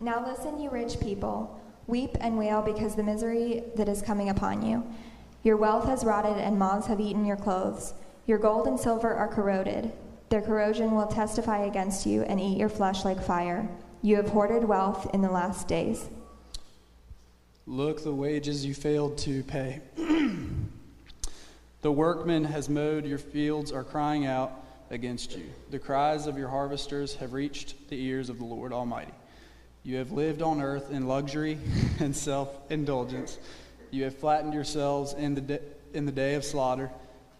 Now listen, you rich people. Weep and wail because the misery that is coming upon you. Your wealth has rotted, and moths have eaten your clothes. Your gold and silver are corroded. Their corrosion will testify against you and eat your flesh like fire. You have hoarded wealth in the last days. Look, the wages you failed to pay. the workman has mowed your fields, are crying out against you. The cries of your harvesters have reached the ears of the Lord Almighty. You have lived on earth in luxury and self indulgence. You have flattened yourselves in the, de- in the day of slaughter.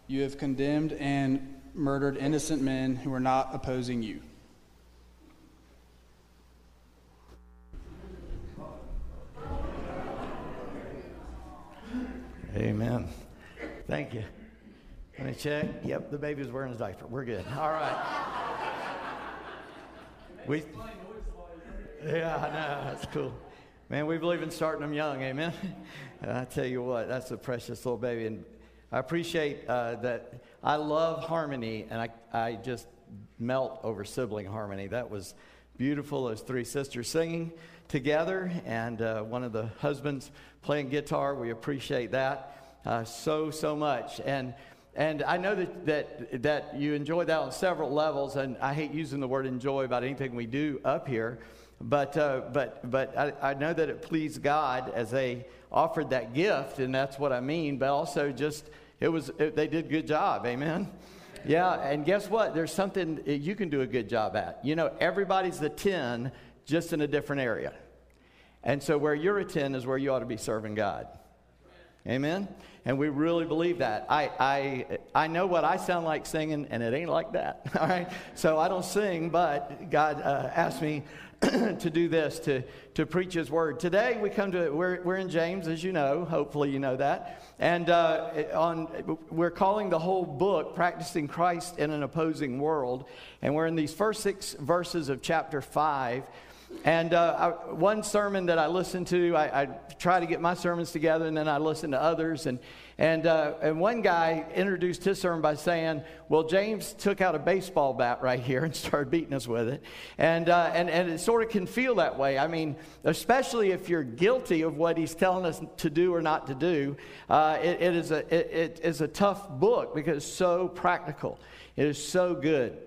You have condemned and murdered innocent men who are not opposing you. Amen. Thank you. Let me check. Yep, the baby was wearing his diaper. We're good. All right. We, yeah, I know. That's cool. Man, we believe in starting them young. Amen. I tell you what, that's a precious little baby. And I appreciate uh, that. I love harmony, and I, I just melt over sibling harmony. That was beautiful. Those three sisters singing together, and uh, one of the husbands playing guitar. We appreciate that uh, so, so much. And and I know that, that, that you enjoy that on several levels, and I hate using the word enjoy about anything we do up here, but, uh, but, but I, I know that it pleased God as they offered that gift, and that's what I mean, but also just, it was, it, they did a good job, amen? Yeah, and guess what? There's something you can do a good job at. You know, everybody's the 10 just in a different area. And so where you're a 10 is where you ought to be serving God. Amen? And we really believe that. I, I, I know what I sound like singing, and it ain't like that. All right? So I don't sing, but God uh, asked me to do this, to, to preach His word. Today we come to, we're, we're in James, as you know. Hopefully you know that. And uh, on, we're calling the whole book Practicing Christ in an Opposing World. And we're in these first six verses of chapter 5. And uh, I, one sermon that I listened to, I, I, try to get my sermons together and then I listen to others. And, and, uh, and one guy introduced his sermon by saying, Well, James took out a baseball bat right here and started beating us with it. And, uh, and, and it sort of can feel that way. I mean, especially if you're guilty of what he's telling us to do or not to do, uh, it, it, is a, it, it is a tough book because it's so practical. It is so good.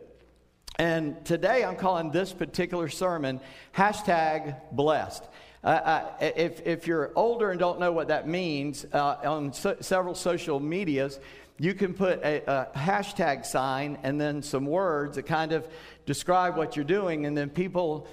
And today I'm calling this particular sermon hashtag blessed. Uh, uh, if, if you're older and don't know what that means, uh, on so, several social medias, you can put a, a, hashtag sign and then some words that kind of describe what you're doing, and then people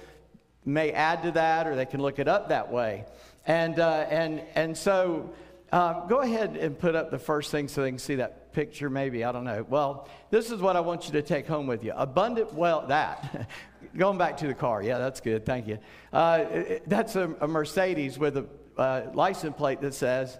may add to that or they can look it up that way. And, uh, and, and so um, go ahead and put up the first thing so they can see that picture, maybe. I don't know. Well, this is what I want you to take home with you. Abundant well, that. Going back to the car. Yeah, that's good. Thank you. Uh, that's a, a, Mercedes with a uh, license plate that says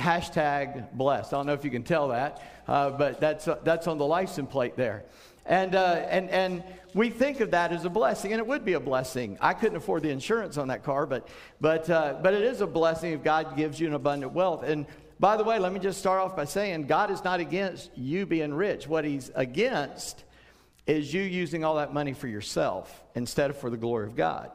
hashtag blessed. I don't know if you can tell that, uh, but that's, uh, that's on the license plate there. And, uh, and, and we think of that as a blessing, and it would be a blessing. I couldn't afford the insurance on that car, but, but, uh, but it is a blessing if God gives you an abundant wealth. And by the way, let me just start off by saying God is not against you being rich. What He's against is you using all that money for yourself instead of for the glory of God.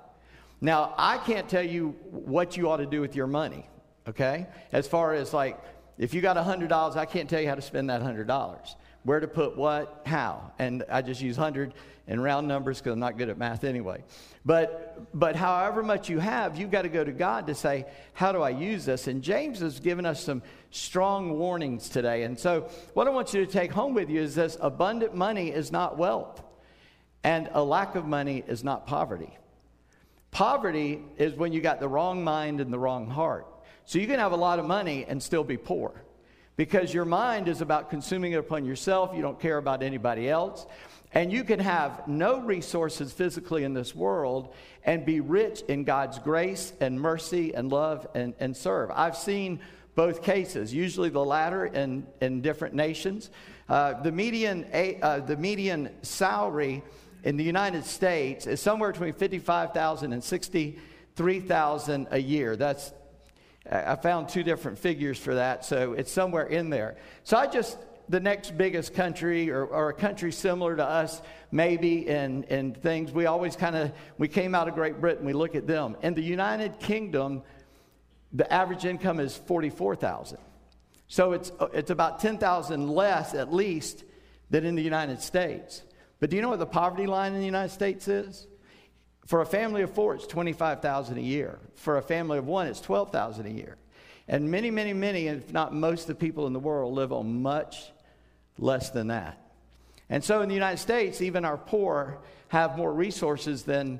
Now, I can't tell you what you ought to do with your money, okay? As far as like, if you got $100, I can't tell you how to spend that $100 where to put what, how. And I just use 100 and round numbers because I'm not good at math anyway. But, but however much you have, you've got to go to God to say, how do I use this? And James has given us some strong warnings today. And so, what I want you to take home with you is this abundant money is not wealth, and a lack of money is not poverty. Poverty is when you got the wrong mind and the wrong heart. So, you can have a lot of money and still be poor because your mind is about consuming it upon yourself. You don't care about anybody else. And you can have no resources physically in this world and be rich in God's grace and mercy and love and, and serve. I've seen both cases, usually the latter in, in different nations. Uh, the, median, uh, the median salary in the United States is somewhere between 55,000 and 63,000 a year. That's I found two different figures for that, so it's somewhere in there. So I just the next biggest country or, or a country similar to us, maybe and, in things. We always kind of, we came out of Great Britain, we look at them. In the United Kingdom, the average income is 44,000. So it's, it's about 10,000 less at least than in the United States. But do you know what the poverty line in the United States is? For a family of four, it's 25,000 a year. For a family of one, it's 12,000 a year. And many, many, many, if not most of the people in the world live on much less than that. And so in the United States, even our poor have more resources than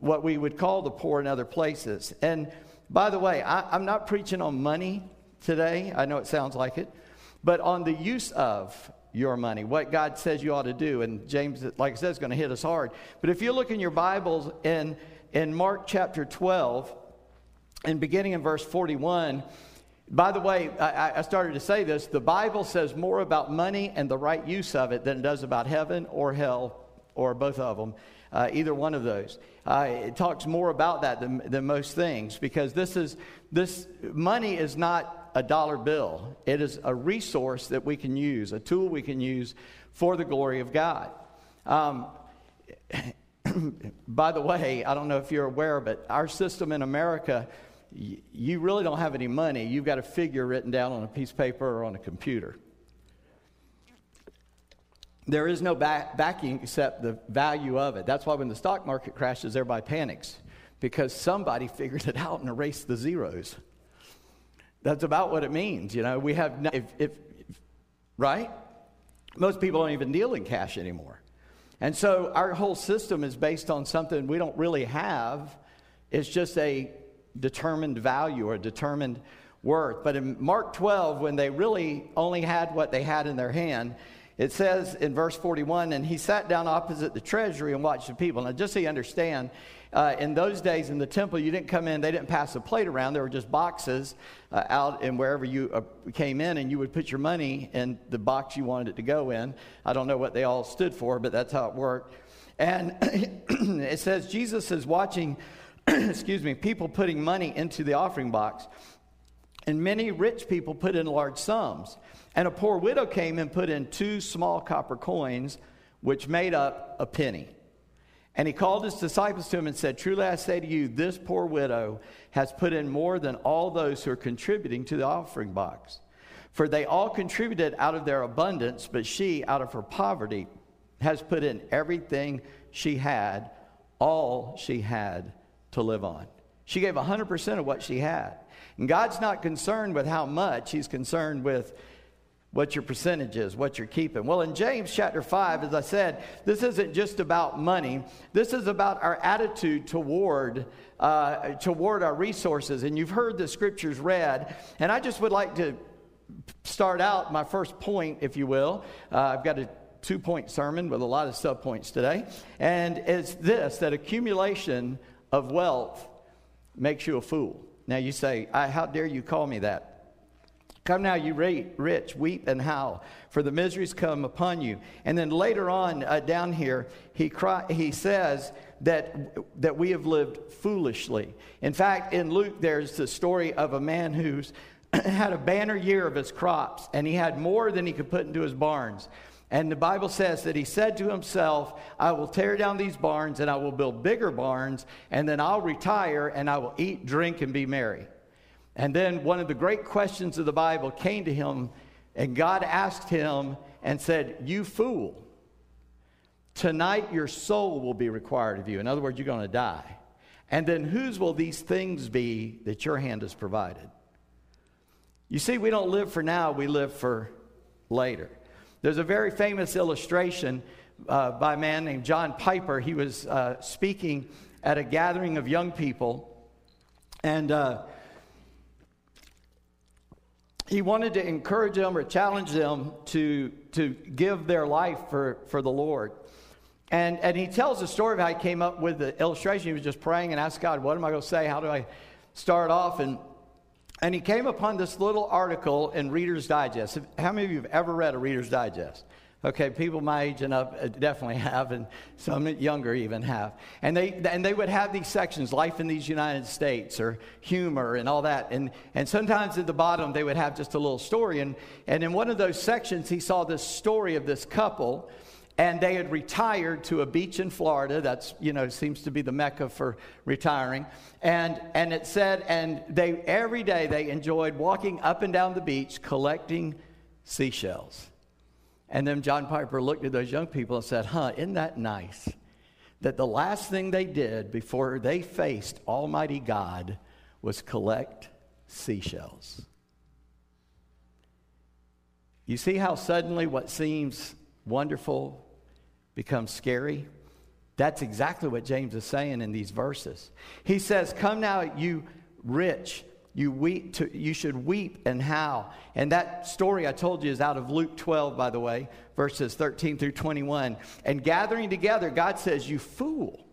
what we would call the poor in other places. And by the way, I, am not preaching on money today. I know it sounds like it, but on the use of your money, what God says you ought to do. And James, like I said, is going to hit us hard. But if you look in your Bibles in, in Mark chapter 12, and beginning in verse 41, by the way, I, I, started to say this the Bible says more about money and the right use of it than it does about heaven or hell or both of them, uh, either one of those. Uh, it talks more about that than, than most things because this is this money is not a dollar bill. It is a resource that we can use, a tool we can use for the glory of God. Um, by the way, I don't know if you're aware, but our system in America, y- you really don't have any money. You've got a figure written down on a piece of paper or on a computer. There is no back- backing except the value of it. That's why when the stock market crashes, everybody panics because somebody figured it out and erased the zeros. That's about what it means. You know, we have, if, if, right? Most people don't even deal in cash anymore. And so our whole system is based on something we don't really have. It's just a determined value or determined worth. But in Mark 12, when they really only had what they had in their hand, it says in verse 41, and he sat down opposite the treasury and watched the people. Now, just so you understand, uh, in those days in the temple, you didn't come in, they didn't pass a plate around. There were just boxes uh, out and wherever you uh, came in, and you would put your money in the box you wanted it to go in. I don't know what they all stood for, but that's how it worked. And it says Jesus is watching, excuse me, people putting money into the offering box. And many rich people put in large sums. And a poor widow came and put in two small copper coins, which made up a penny. And he called his disciples to him and said, Truly I say to you, this poor widow has put in more than all those who are contributing to the offering box. For they all contributed out of their abundance, but she, out of her poverty, has put in everything she had, all she had to live on. She gave 100% of what she had. And God's not concerned with how much, He's concerned with what your percentage is, what you're keeping. Well, in James chapter 5, as I said, this isn't just about money. This is about our attitude toward, uh, toward our resources. And you've heard the scriptures read. And I just would like to start out my first point, if you will. Uh, I've got a two point sermon with a lot of subpoints today. And it's this that accumulation of wealth makes you a fool. Now you say, How dare you call me that? Come now, you rich, weep and howl, for the miseries come upon you. And then later on uh, down here, he, cry, he says that, that we have lived foolishly. In fact, in Luke, there's the story of a man who's had a banner year of his crops, and he had more than he could put into his barns. And the Bible says that he said to himself, I will tear down these barns and I will build bigger barns, and then I'll retire and I will eat, drink, and be merry. And then one of the great questions of the Bible came to him, and God asked him and said, You fool, tonight your soul will be required of you. In other words, you're going to die. And then whose will these things be that your hand has provided? You see, we don't live for now, we live for later. There's a very famous illustration uh, by a man named John Piper. He was uh, speaking at a gathering of young people, and uh, he wanted to encourage them or challenge them to, to give their life for, for the Lord. And, and he tells the story of how he came up with the illustration. He was just praying and asked God, What am I going to say? How do I start off? And, and he came upon this little article in Reader's Digest. How many of you have ever read a Reader's Digest? Okay, people my age and up uh, definitely have, and some younger even have. And they, and they would have these sections, life in these United States, or humor, and all that. And, and sometimes at the bottom, they would have just a little story. And, and in one of those sections, he saw this story of this couple, and they had retired to a beach in Florida. That's, you know, seems to be the mecca for retiring. And, and it said, and they, every day they enjoyed walking up and down the beach collecting seashells. And then John Piper looked at those young people and said, Huh, isn't that nice? That the last thing they did before they faced Almighty God was collect seashells. You see how suddenly what seems wonderful becomes scary? That's exactly what James is saying in these verses. He says, Come now, you rich, you, weep to, you should weep and howl. And that story I told you is out of Luke 12, by the way, verses 13 through 21. And gathering together, God says, You fool.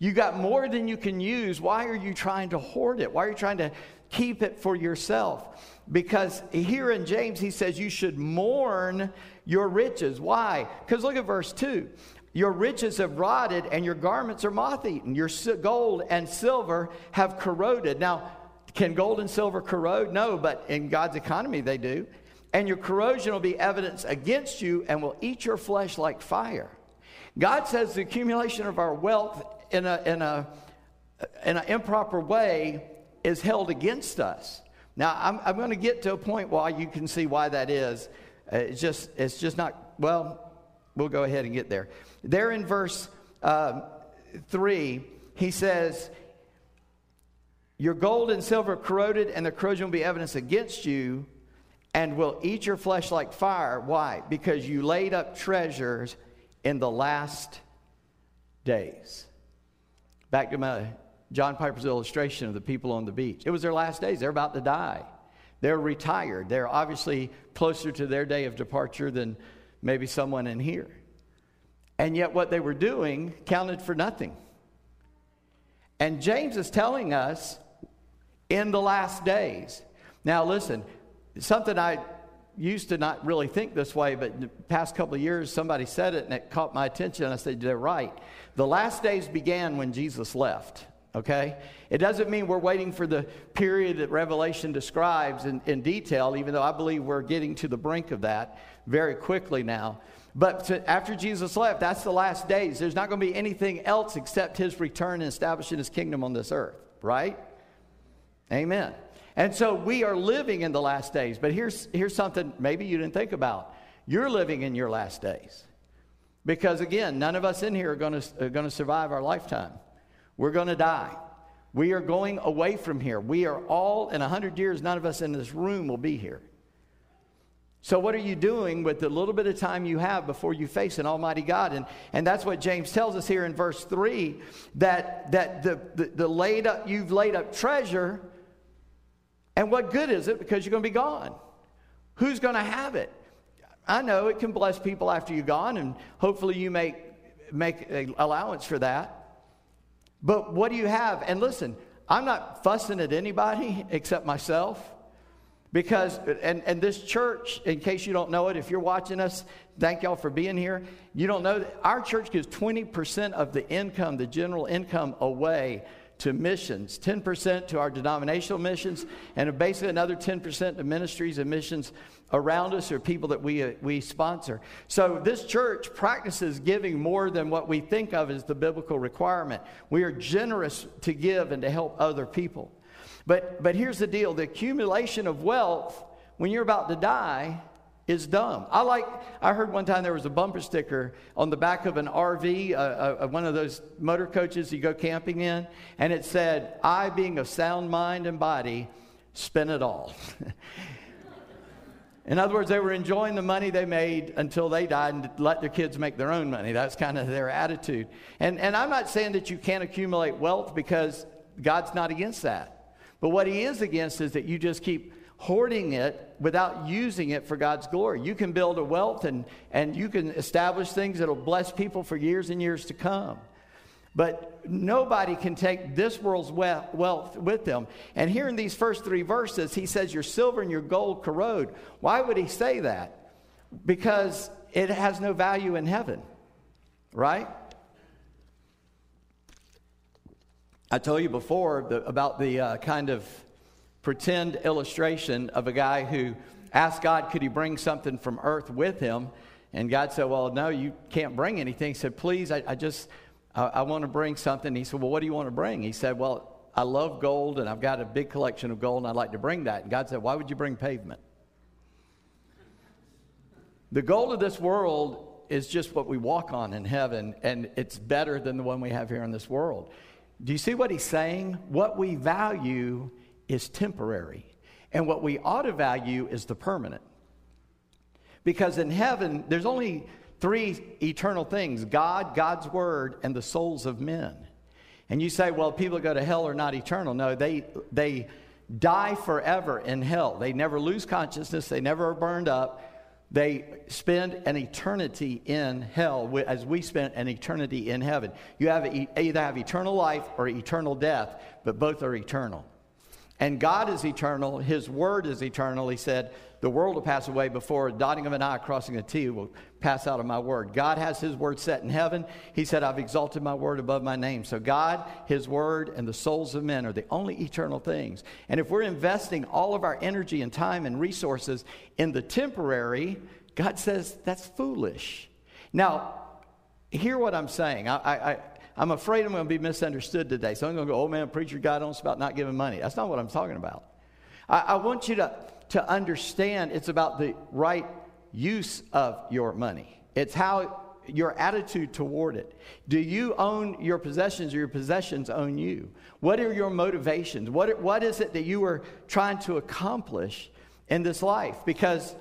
You got more than you can use. Why are you trying to hoard it? Why are you trying to keep it for yourself? Because here in James, he says you should mourn your riches. Why? Because look at verse 2. Your riches have rotted and your garments are moth eaten. Your gold and silver have corroded. Now, can gold and silver corrode? No, but in God's economy, they do. And your corrosion will be evidence against you and will eat your flesh like fire. God says the accumulation of our wealth in an in a, in an improper way is held against us. Now, I'm, I'm going to get to a point why you can see why that is. It's, just, it's just not, well, we'll go ahead and get there. There in verse uh, 3, he says, your gold and silver corroded, and the corrosion will be evidence against you, and will eat your flesh like fire. Why? Because you laid up treasures in the last days. Back to my John Piper's illustration of the people on the beach. It was their last days. They're about to die. They're retired. They're obviously closer to their day of departure than maybe someone in here. And yet, what they were doing counted for nothing. And James is telling us in the last days. Now, listen, something I used to not really think this way, but the past couple of years, somebody said it and it caught my attention. I said, They're right. The last days began when Jesus left, okay? It doesn't mean we're waiting for the period that Revelation describes in, in detail, even though I believe we're getting to the brink of that very quickly now. But to, after Jesus left, that's the last days. There's not going to be anything else except his return and establishing his kingdom on this earth, right? Amen. And so we are living in the last days. But here's, here's something maybe you didn't think about. You're living in your last days. Because again, none of us in here are going to, survive our lifetime. We're going to die. We are going away from here. We are all, in 100 years, none of us in this room will be here. So, what are you doing with the little bit of time you have before you face an Almighty God? And, and that's what James tells us here in verse 3 that, that the, the, the laid up, you've laid up treasure and what good is it because you're going to be gone? Who's going to have it? I know it can bless people after you're gone, and hopefully you make, make allowance for that. But what do you have? And listen, I'm not fussing at anybody except myself. Because, and, and this church, in case you don't know it, if you're watching us, thank y'all for being here. You don't know our church gives 20% of the income, the general income, away to missions, 10% to our denominational missions, and basically another 10% to ministries and missions around us or people that we, uh, we sponsor. So this church practices giving more than what we think of as the biblical requirement. We are generous to give and to help other people. But, but here's the deal the accumulation of wealth when you're about to die is dumb. I like, I heard one time there was a bumper sticker on the back of an RV, uh, uh, one of those motor coaches you go camping in, and it said, I, being of sound mind and body, spent it all. in other words, they were enjoying the money they made until they died and let their kids make their own money. That's kind of their attitude. And, and I'm not saying that you can't accumulate wealth because God's not against that. But what He is against is that you just keep hoarding it without using it for God's glory. You can build a wealth and, and you can establish things that'll bless people for years and years to come. But nobody can take this world's wealth with them. And here in these first three verses, he says, Your silver and your gold corrode. Why would he say that? Because it has no value in heaven, right? I told you before the, about the uh, kind of pretend illustration of a guy who asked God, could he bring something from earth with him? And God said, Well, no, you can't bring anything. He said, Please, I, I just, I, I want to bring something. He said, Well, what do you want to bring? He said, Well, I love gold and I've got a big collection of gold and I'd like to bring that. And God said, Why would you bring pavement? The gold of this world is just what we walk on in heaven, and it's better than the one we have here in this world. Do you see what he's saying? What we value is temporary, and what we ought to value is the permanent. Because in heaven, there's only three eternal things God, God's Word, and the souls of men. And you say, well, people that go to hell are not eternal. No, they, they die forever in hell. They never lose consciousness, they never are burned up. They spend an eternity in hell as we spent an eternity in heaven. You have either have eternal life or eternal death, but both are eternal. And God is eternal. His word is eternal. He said, The world will pass away before a dotting of an I, crossing a T will pass out of my word. God has his word set in heaven. He said, I've exalted my word above my name. So God, his word, and the souls of men are the only eternal things. And if we're investing all of our energy and time and resources in the temporary, God says that's foolish. Now, hear what I'm saying. I, I, I'm afraid I'm going to be misunderstood today. So I'm going to go, oh man, preacher God on us about not giving money. That's not what I'm talking about. I, I want you to, to understand it's about the right use of your money. It's how your attitude toward it. Do you own your possessions or your possessions own you? What are your motivations? What, what is it that you are trying to accomplish in this life? Because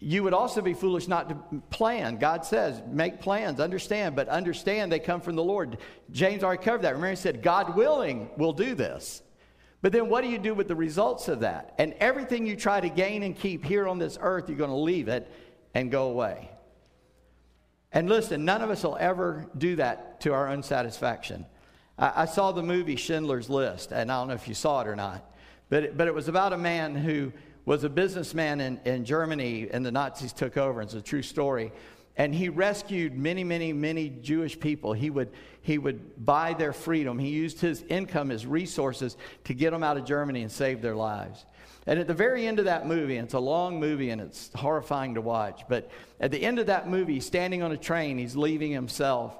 you would also be foolish not to plan. God says, make plans, understand, but understand they come from the Lord. James already covered that. Remember, he said, God willing, will do this. But then what do you do with the results of that? And everything you try to gain and keep here on this earth, you're going to leave it and go away. And listen, none of us will ever do that to our own satisfaction. I, I saw the movie Schindler's List, and I don't know if you saw it or not, but it, but it was about a man who was a businessman in, in Germany and the Nazis took over. It's a true story. And he rescued many, many, many Jewish people. He would, he would buy their freedom. He used his income, his resources to get them out of Germany and save their lives. And at the very end of that movie, and it's a long movie and it's horrifying to watch, but at the end of that movie, standing on a train, he's leaving himself,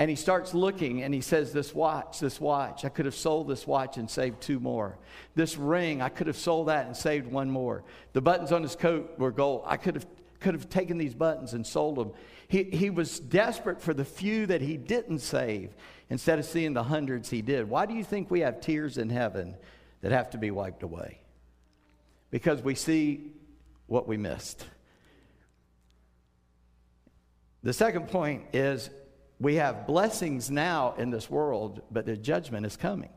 and he starts looking and he says, This watch, this watch, I could have sold this watch and saved two more. This ring, I could have sold that and saved one more. The buttons on his coat were gold. I could have, could have taken these buttons and sold them. He, he was desperate for the few that he didn't save instead of seeing the hundreds he did. Why do you think we have tears in heaven that have to be wiped away? Because we see what we missed. The second point is we have blessings now in this world, but the judgment is coming.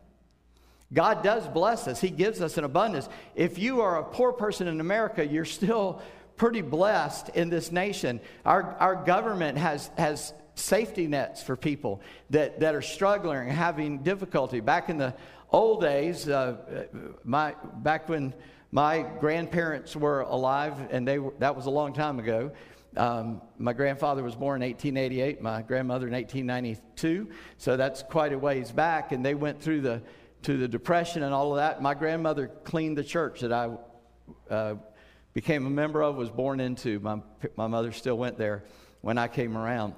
God does bless us, He gives us an abundance. If you are a poor person in America, you're still pretty blessed in this nation. Our, our government has, has safety nets for people that, that are struggling having difficulty. Back in the old days, uh, my, back when my grandparents were alive, and they that was a long time ago, um, my grandfather was born in 1888, my grandmother in 1892, so that's quite a ways back. And they went through the to the depression and all of that. My grandmother cleaned the church that I uh, became a member of, was born into. My my mother still went there when I came around,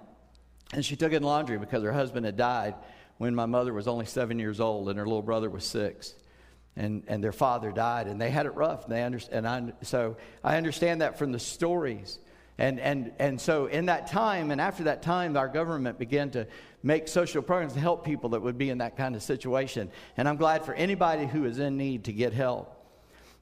and she took in laundry because her husband had died when my mother was only seven years old and her little brother was six. And, and their father died, and they had it rough. And, they under, and I, so I understand that from the stories and, and, and so, in that time, and after that time, our government began to make social programs to help people that would be in that kind of situation. And I'm glad for anybody who is in need to get help.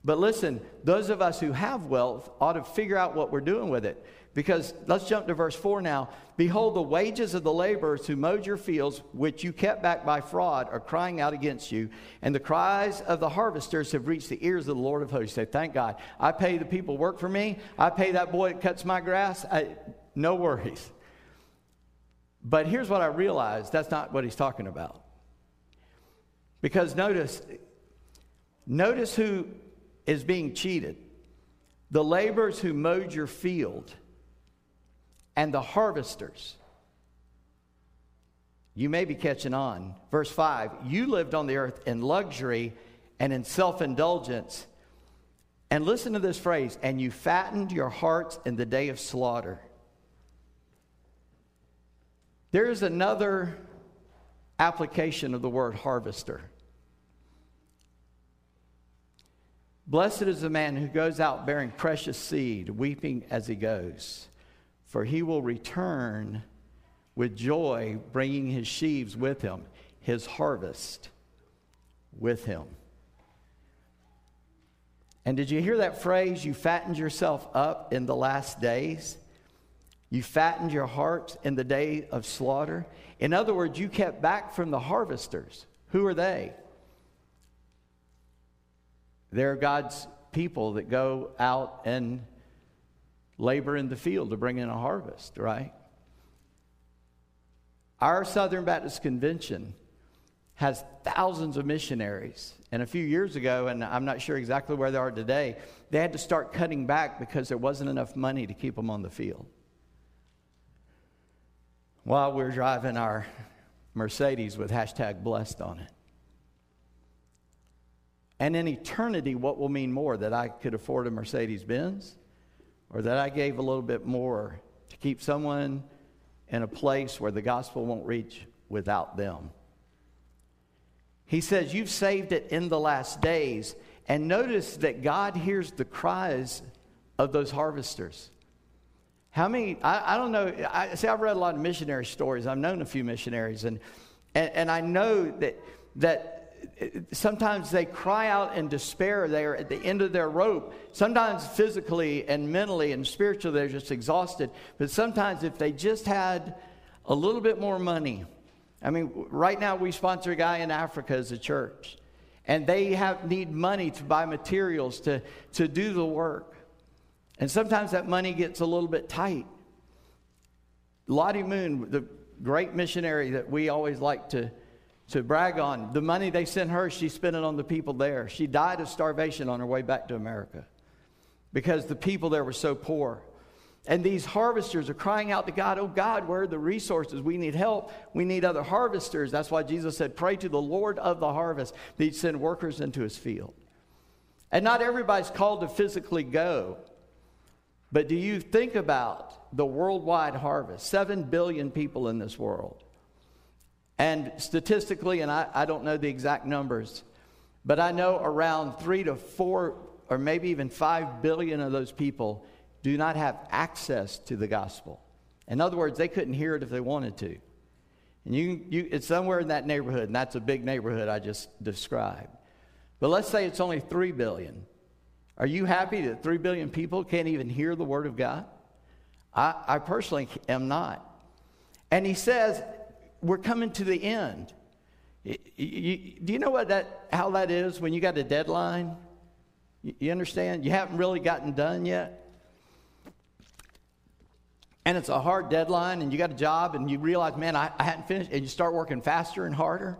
But listen, those of us who have wealth ought to figure out what we're doing with it. Because let's jump to verse 4 now. Behold, the wages of the laborers who mowed your fields, which you kept back by fraud, are crying out against you. And the cries of the harvesters have reached the ears of the Lord of hosts. Say, thank God. I pay the people work for me. I pay that boy that cuts my grass. I, no worries. But here's what I realized that's not what he's talking about. Because notice, notice who is being cheated. The laborers who mowed your field and the harvesters. You may be catching on. Verse 5 You lived on the earth in luxury and in self indulgence. And listen to this phrase and you fattened your hearts in the day of slaughter. There is another application of the word harvester. Blessed is the man who goes out bearing precious seed, weeping as he goes, for he will return with joy, bringing his sheaves with him, his harvest with him. And did you hear that phrase? You fattened yourself up in the last days. You fattened your hearts in the day of slaughter. In other words, you kept back from the harvesters. Who are they? They're God's people that go out and labor in the field to bring in a harvest, right? Our Southern Baptist Convention has thousands of missionaries. And a few years ago, and I'm not sure exactly where they are today, they had to start cutting back because there wasn't enough money to keep them on the field while we are driving our Mercedes with hashtag blessed on it. And in eternity, what will mean more? That I could afford a Mercedes Benz? Or that I gave a little bit more to keep someone in a place where the gospel won't reach without them? He says, You've saved it in the last days. And notice that God hears the cries of those harvesters. How many, I, I don't know, I see, I've read a lot of missionary stories. I've known a few missionaries, and, and, and I know that, that sometimes they cry out in despair. They are at the end of their rope. Sometimes physically and mentally and spiritually, they're just exhausted. But sometimes, if they just had a little bit more money, I mean, right now we sponsor a guy in Africa as a church, and they have need money to buy materials to, to do the work. And sometimes that money gets a little bit tight. Lottie Moon, the great missionary that we always like to, to brag on, the money they sent her, she spent it on the people there. She died of starvation on her way back to America because the people there were so poor. And these harvesters are crying out to God, Oh God, where are the resources? We need help. We need other harvesters. That's why Jesus said, Pray to the Lord of the harvest that he'd send workers into his field. And not everybody's called to physically go. But do you think about the worldwide harvest? Seven billion people in this world. And statistically, and I, I don't know the exact numbers, but I know around three to four, or maybe even five billion of those people do not have access to the gospel. In other words, they couldn't hear it if they wanted to. And you, you, it's somewhere in that neighborhood, and that's a big neighborhood I just described. But let's say it's only 3 billion. Are you happy that 3 billion people can't even hear the Word of God? I, I personally am not. And he says, we're coming to the end. You, you, do you know what that, how that is when you got a deadline? You, you understand? You haven't really gotten done yet. And it's a hard deadline, and you got a job, and you realize, man, I, I hadn't finished, and you start working faster and harder.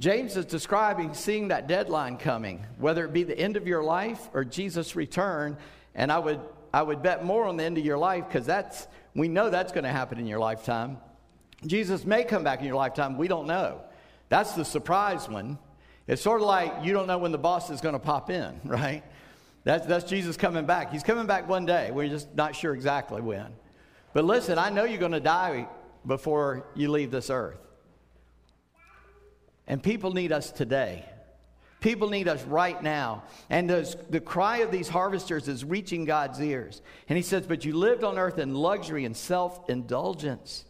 James is describing seeing that deadline coming, whether it be the end of your life or Jesus' return. And I would, I would bet more on the end of your life because that's, we know that's going to happen in your lifetime. Jesus may come back in your lifetime. We don't know. That's the surprise one. It's sort of like you don't know when the boss is going to pop in, right? That's, that's Jesus coming back. He's coming back one day. We're just not sure exactly when. But listen, I know you're going to die before you leave this earth. And people need us today. People need us right now. And the cry of these harvesters is reaching God's ears. And he says, But you lived on earth in luxury and self indulgence.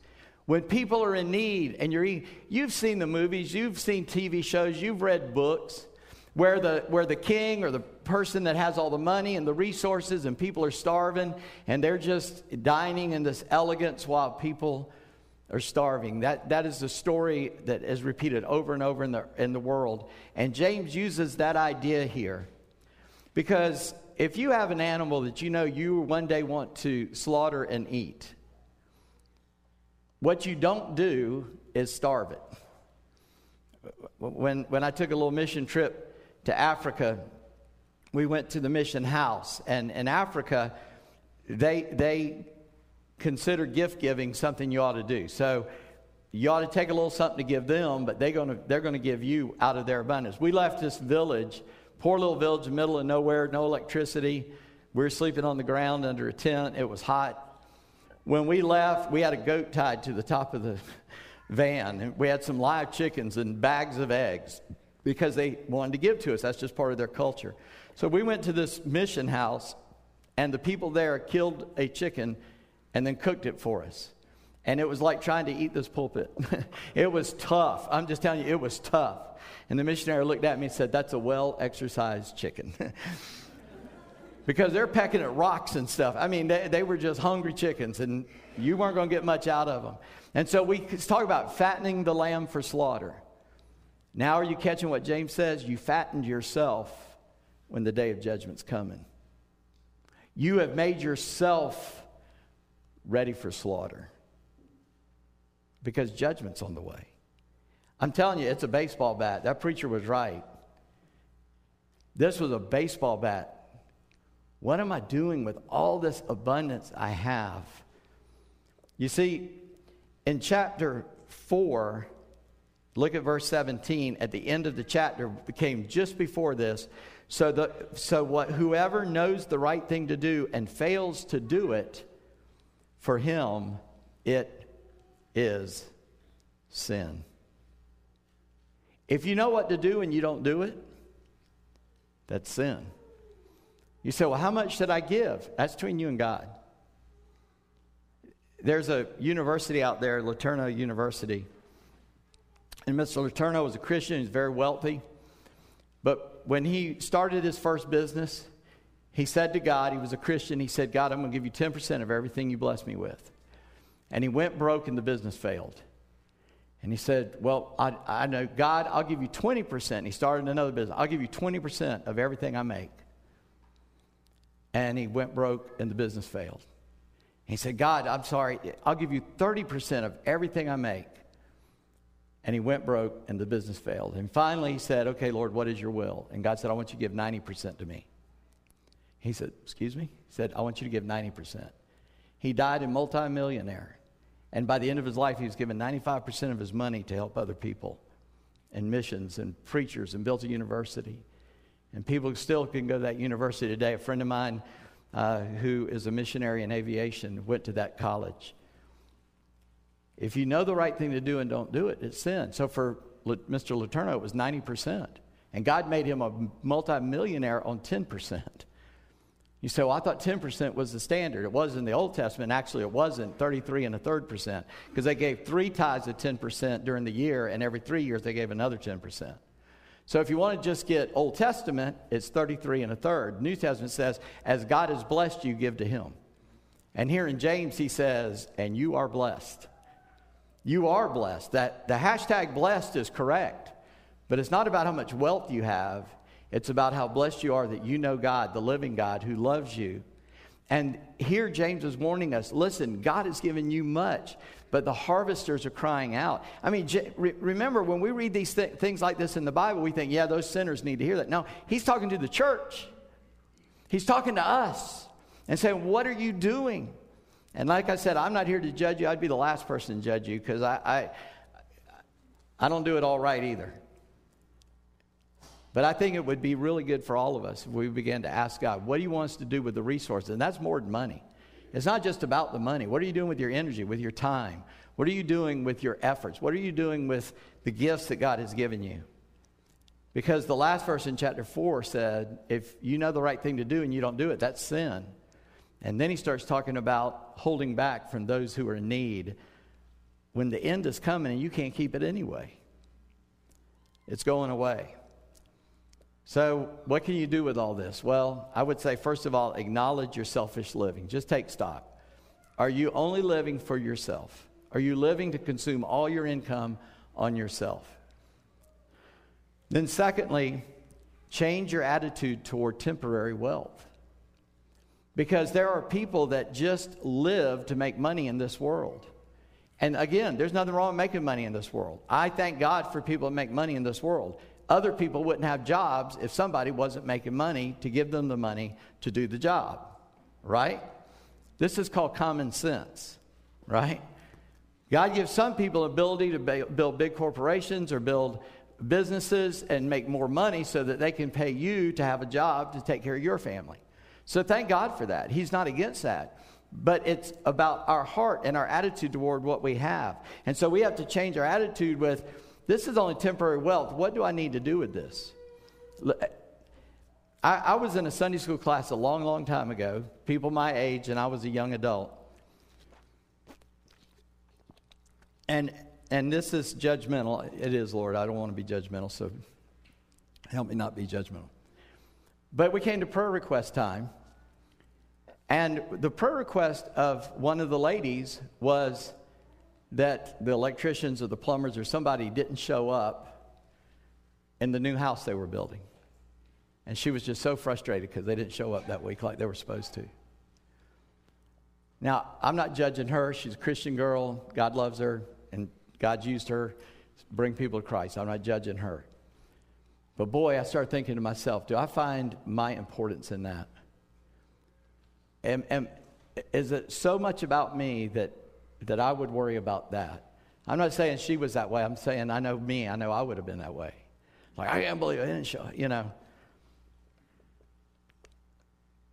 When people are in need, and you're, you've seen the movies, you've seen TV shows, you've read books where the, where the king or the person that has all the money and the resources, and people are starving, and they're just dining in this elegance while people are starving. That, that is the story that is repeated over and over in the, in the world. And James uses that idea here. Because if you have an animal that you know you one day want to slaughter and eat, what you don't do is starve it. When, when I took a little mission trip to Africa, we went to the mission house. And in Africa, they, they consider gift giving something you ought to do. So you ought to take a little something to give them, but they're going they're to give you out of their abundance. We left this village, poor little village middle of nowhere, no electricity. We were sleeping on the ground under a tent. It was hot. When we left, we had a goat tied to the top of the van, we had some live chickens and bags of eggs because they wanted to give to us. That's just part of their culture. So we went to this mission house, and the people there killed a chicken and then cooked it for us. And it was like trying to eat this pulpit. it was tough. I'm just telling you, it was tough. And the missionary looked at me and said, That's a well exercised chicken. because they're pecking at rocks and stuff. I mean, they, they were just hungry chickens, and you weren't going to get much out of them. And so we talk about fattening the lamb for slaughter. Now, are you catching what James says? You fattened yourself when the day of judgment's coming. You have made yourself ready for slaughter because judgment's on the way. I'm telling you, it's a baseball bat. That preacher was right. This was a baseball bat. What am I doing with all this abundance I have? You see, in chapter 4, look at verse 17. At the end of the chapter, came just before this. So, the, so what, whoever knows the right thing to do and fails to do it, for him it is sin. If you know what to do and you don't do it, that's sin. You say, well, how much should I give? That's between you and God. There's a university out there, LeTourneau University. And Mr. LeTourneau was a Christian, he's very wealthy. But when he started his first business, he said to God, he was a Christian, he said, God, I'm going to give you 10% of everything you bless me with. And he went broke and the business failed. And he said, Well, I, I know, God, I'll give you 20%. And he started another business. I'll give you 20% of everything I make. And he went broke and the business failed. He said, God, I'm sorry, I'll give you 30% of everything I make. And he went broke and the business failed. And finally he said, Okay, Lord, what is your will? And God said, I want you to give 90% to me. He said, Excuse me? He said, I want you to give 90%. He died a multimillionaire. And by the end of his life, he was given 95% of his money to help other people and missions and preachers and built a university. And people still can go to that university today. A friend of mine uh, who is a missionary in aviation went to that college. If you know the right thing to do and don't do it, it's sin. So for Mr. LeTourneau, it was 90%. And God made him a multimillionaire on 10%. You say, well, I thought 10% was the standard. It was in the Old Testament. Actually, it wasn't 33 and a third percent because they gave three tithes of 10% during the year, and every three years they gave another 10%. So if you want to just get Old Testament, it's 33 and a third. New Testament says, as God has blessed you, give to him. And here in James, he says, and you are blessed. You are blessed. That the hashtag blessed is correct, but it's not about how much wealth you have. It's about how blessed you are that you know God, the living God who loves you. And here James is warning us listen, God has given you much, but the harvesters are crying out. I mean, remember when we read these th- things like this in the Bible, we think, yeah, those sinners need to hear that. No, he's talking to the church, he's talking to us and saying, what are you doing? And like I said, I'm not here to judge you. I'd be the last person to judge you because I, I, I don't do it all right either. But I think it would be really good for all of us if we began to ask God, what do you want us to do with the resources? And that's more than money. It's not just about the money. What are you doing with your energy, with your time? What are you doing with your efforts? What are you doing with the gifts that God has given you? Because the last verse in chapter 4 said, if you know the right thing to do and you don't do it, that's sin. And then he starts talking about holding back from those who are in need when the end is coming and you can't keep it anyway. It's going away. So, what can you do with all this? Well, I would say, first of all, acknowledge your selfish living. Just take stock. Are you only living for yourself? Are you living to consume all your income on yourself? Then, secondly, change your attitude toward temporary wealth. Because there are people that just live to make money in this world. And again, there's nothing wrong with making money in this world. I thank God for people that make money in this world. Other people wouldn't have jobs if somebody wasn't making money to give them the money to do the job, right? This is called common sense, right? God gives some people ability to build big corporations or build businesses and make more money so that they can pay you to have a job to take care of your family. So thank God for that. He's not against that. But it's about our heart and our attitude toward what we have. And so we have to change our attitude with this is only temporary wealth. What do I need to do with this? Eh, I, I was in a Sunday school class a long, long time ago, people my age, and I was a young adult. And and this is judgmental. It is, Lord. I don't want to be judgmental, so help me not be judgmental. But we came to prayer request time. And the prayer request of one of the ladies was that the electricians or the plumbers or somebody didn't show up in the new house they were building. And she was just so frustrated because they didn't show up that week like they were supposed to. Now, I'm not judging her. She's a Christian girl. God loves her. And God's used her to bring people to Christ. I'm not judging her. But boy, I started thinking to myself, do I find my importance in that? And, and is it so much about me that, that I would worry about that? I'm not saying she was that way. I'm saying I know me. I know I would have been that way. Like, I can't believe I didn't show, you know.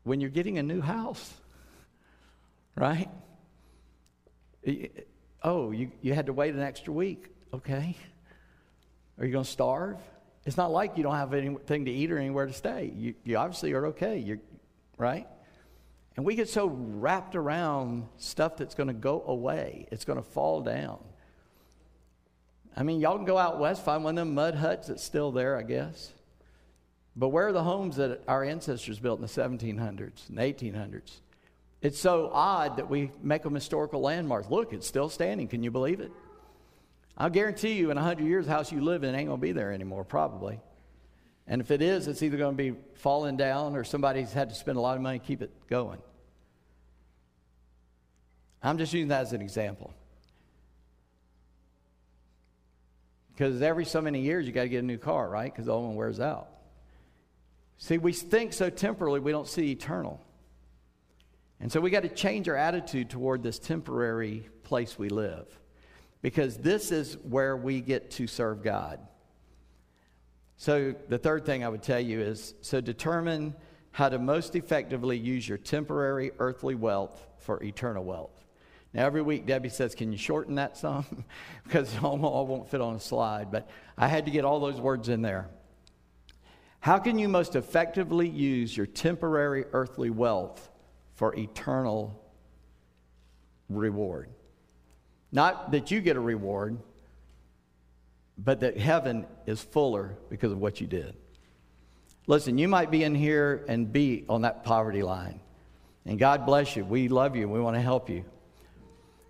When you're getting a new house, right? Oh, you, you had to wait an extra week. Okay. Are you going to starve? It's not like you don't have anything to eat or anywhere to stay. You, you obviously are okay. You're, right? And we get so wrapped around stuff that's going to go away, it's going to fall down. I mean, y'all can go out west, find one of them mud huts that's still there, I guess. But where are the homes that our ancestors built in the 1700s and 1800s? It's so odd that we make them historical landmarks. Look, it's still standing. Can you believe it? I'll guarantee you in 100 years, the house you live in ain't going to be there anymore, probably. And if it is, it's either going to be falling down or somebody's had to spend a lot of money to keep it going. I'm just using that as an example. Because every so many years, you got to get a new car, right? Because the old one wears out. See, we think so temporally, we don't see eternal. And so we got to change our attitude toward this temporary place we live because this is where we get to serve God. So, the third thing I would tell you is so determine how to most effectively use your temporary earthly wealth for eternal wealth. Now, every week, Debbie says, Can you shorten that some? because it all won't fit on a slide. But I had to get all those words in there. How can you most effectively use your temporary earthly wealth for eternal reward. Not that you get a reward, but that heaven is fuller because of what you did. Listen, you might be in here and be on that poverty line. And God bless you. We love you. We want to help you.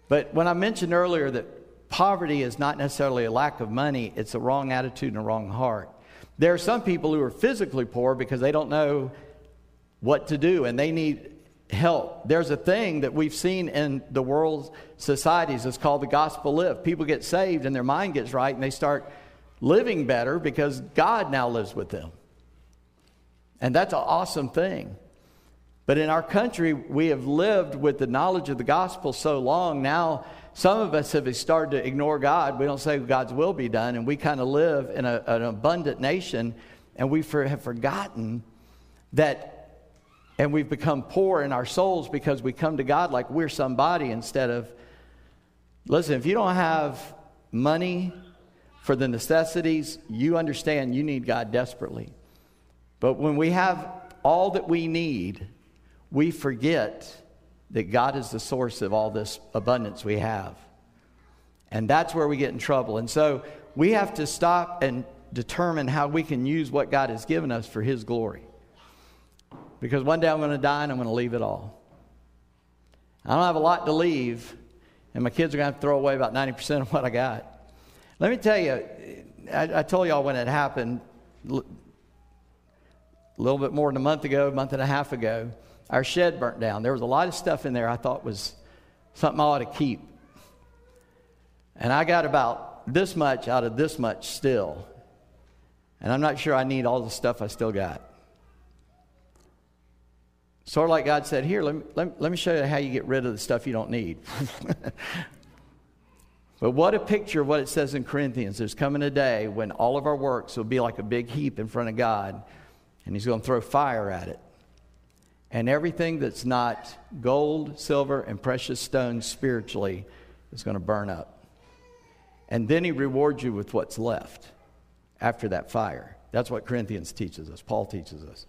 But when I mentioned earlier that poverty is not necessarily a lack of money, it's a wrong attitude and a wrong heart. There are some people who are physically poor because they don't know what to do and they need help. There's a thing that we've seen in the world's societies. It's called the gospel lift. People get saved and their mind gets right and they start living better because God now lives with them. And that's an awesome thing. But in our country, we have lived with the knowledge of the gospel so long. Now, some of us have started to ignore God. We don't say God's will be done, and we kind of live in a, an abundant nation, and we for, have forgotten that and we've become poor in our souls because we come to God like we're somebody instead of, listen, if you don't have money for the necessities, you understand you need God desperately. But when we have all that we need, we forget that God is the source of all this abundance we have. And that's where we get in trouble. And so we have to stop and determine how we can use what God has given us for His glory because one day I'm going to die and I'm going to leave it all. I don't have a lot to leave, and my kids are going to to throw away about 90% of what I got. Let me tell you, I, I told y'all when it happened a little bit more than a month ago, a month and a half ago, our shed burnt down. There was a lot of stuff in there I thought was something I ought to keep. And I got about this much out of this much still. And I'm not sure I need all the stuff I still got. Sort of like God said, Here, let me, let, let me show you how you get rid of the stuff you don't need. but what a picture of what it says in Corinthians. There's coming a day when all of our works will be like a big heap in front of God, and He's going to throw fire at it. And everything that's not gold, silver, and precious stones spiritually is going to burn up. And then He rewards you with what's left after that fire. That's what Corinthians teaches us, Paul teaches us.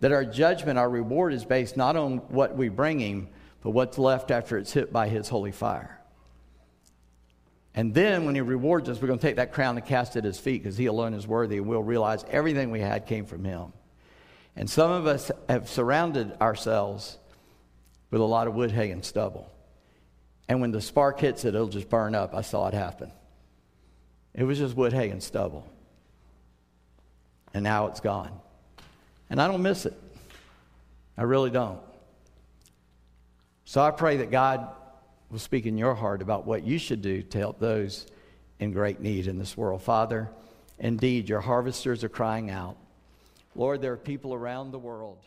That our judgment, our reward is based not on what we bring him, but what's left after it's hit by his holy fire. And then when he rewards us, we're going to take that crown and cast it at his feet because he alone is worthy, and we'll realize everything we had came from him. And some of us have surrounded ourselves with a lot of wood, hay, and stubble. And when the spark hits it, it'll just burn up. I saw it happen. It was just wood, hay, and stubble. And now it's gone. And I don't miss it. I really don't. So I pray that God will speak in your heart about what you should do to help those in great need in this world. Father, indeed, your harvesters are crying out. Lord, there are people around the world.